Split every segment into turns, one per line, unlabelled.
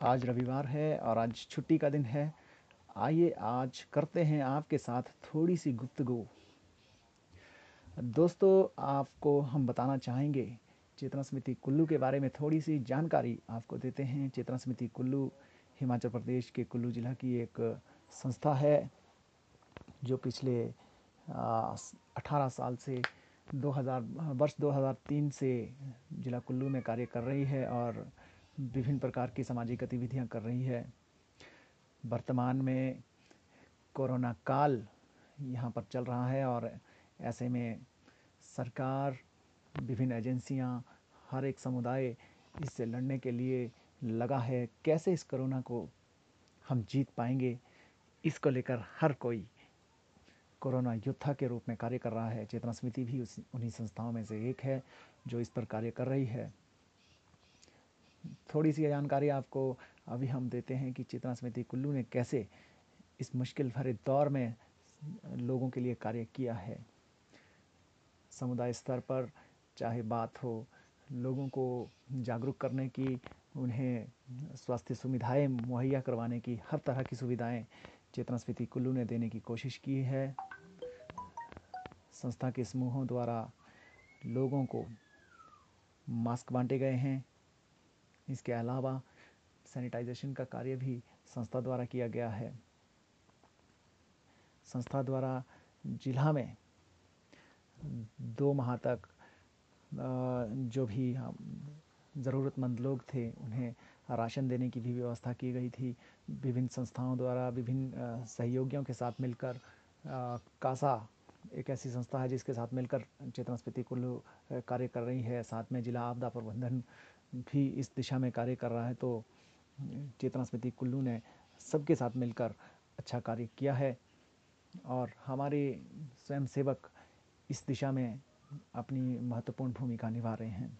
आज रविवार है और आज छुट्टी का दिन है। आइए आज करते हैं आपके साथ थोड़ी सी गुफ्तगु। दोस्तों, आपको हम बताना चाहेंगे, चेतना समिति कुल्लू के बारे में थोड़ी सी जानकारी आपको देते हैं। चेतना समिति कुल्लू हिमाचल प्रदेश के कुल्लू ज़िला की एक संस्था है, जो पिछले अठारह साल से 2000 वर्ष 2003 से जिला कुल्लू में कार्य कर रही है और विभिन्न प्रकार की सामाजिक गतिविधियाँ कर रही है। वर्तमान में कोरोना काल यहाँ पर चल रहा है और ऐसे में सरकार, विभिन्न एजेंसियाँ, हर एक समुदाय इससे लड़ने के लिए लगा है। कैसे इस कोरोना को हम जीत पाएँगे, इसको लेकर हर कोई कोरोना योद्धा के रूप में कार्य कर रहा है। चेतना समिति भी उस, उन्हीं संस्थाओं में से एक है जो इस पर कार्य कर रही है। थोड़ी सी जानकारी आपको अभी हम देते हैं कि चेतना समिति कुल्लू ने कैसे इस मुश्किल भरे दौर में लोगों के लिए कार्य किया है। समुदाय स्तर पर चाहे बात हो, लोगों को जागरूक करने की, उन्हें स्वास्थ्य सुविधाएँ मुहैया करवाने की, हर तरह की सुविधाएँ चेतना स्मृति कुल्लू ने देने की कोशिश की है। संस्था के समूहों द्वारा लोगों को मास्क बांटे गए हैं। इसके अलावा सैनिटाइजेशन का कार्य भी संस्था द्वारा किया गया है। संस्था द्वारा जिला में दो माह तक जो भी ज़रूरतमंद लोग थे, उन्हें राशन देने की भी व्यवस्था की गई थी। विभिन्न संस्थाओं द्वारा, विभिन्न सहयोगियों के साथ मिलकर कासा एक ऐसी संस्था है जिसके साथ मिलकर चेतना स्मृति कुल्लू कार्य कर रही है। साथ में जिला आपदा प्रबंधन भी इस दिशा में कार्य कर रहा है तो चेतना स्मृति कुल्लू ने सबके साथ मिलकर अच्छा कार्य किया है। और हमारे स्वयं सेवक इस दिशा में अपनी महत्वपूर्ण भूमिका निभा रहे हैं।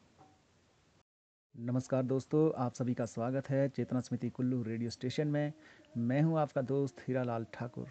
नमस्कार दोस्तों, आप सभी का स्वागत है चेतना स्मृति कुल्लू रेडियो स्टेशन में। मैं हूँ आपका दोस्त हीरालाल ठाकुर।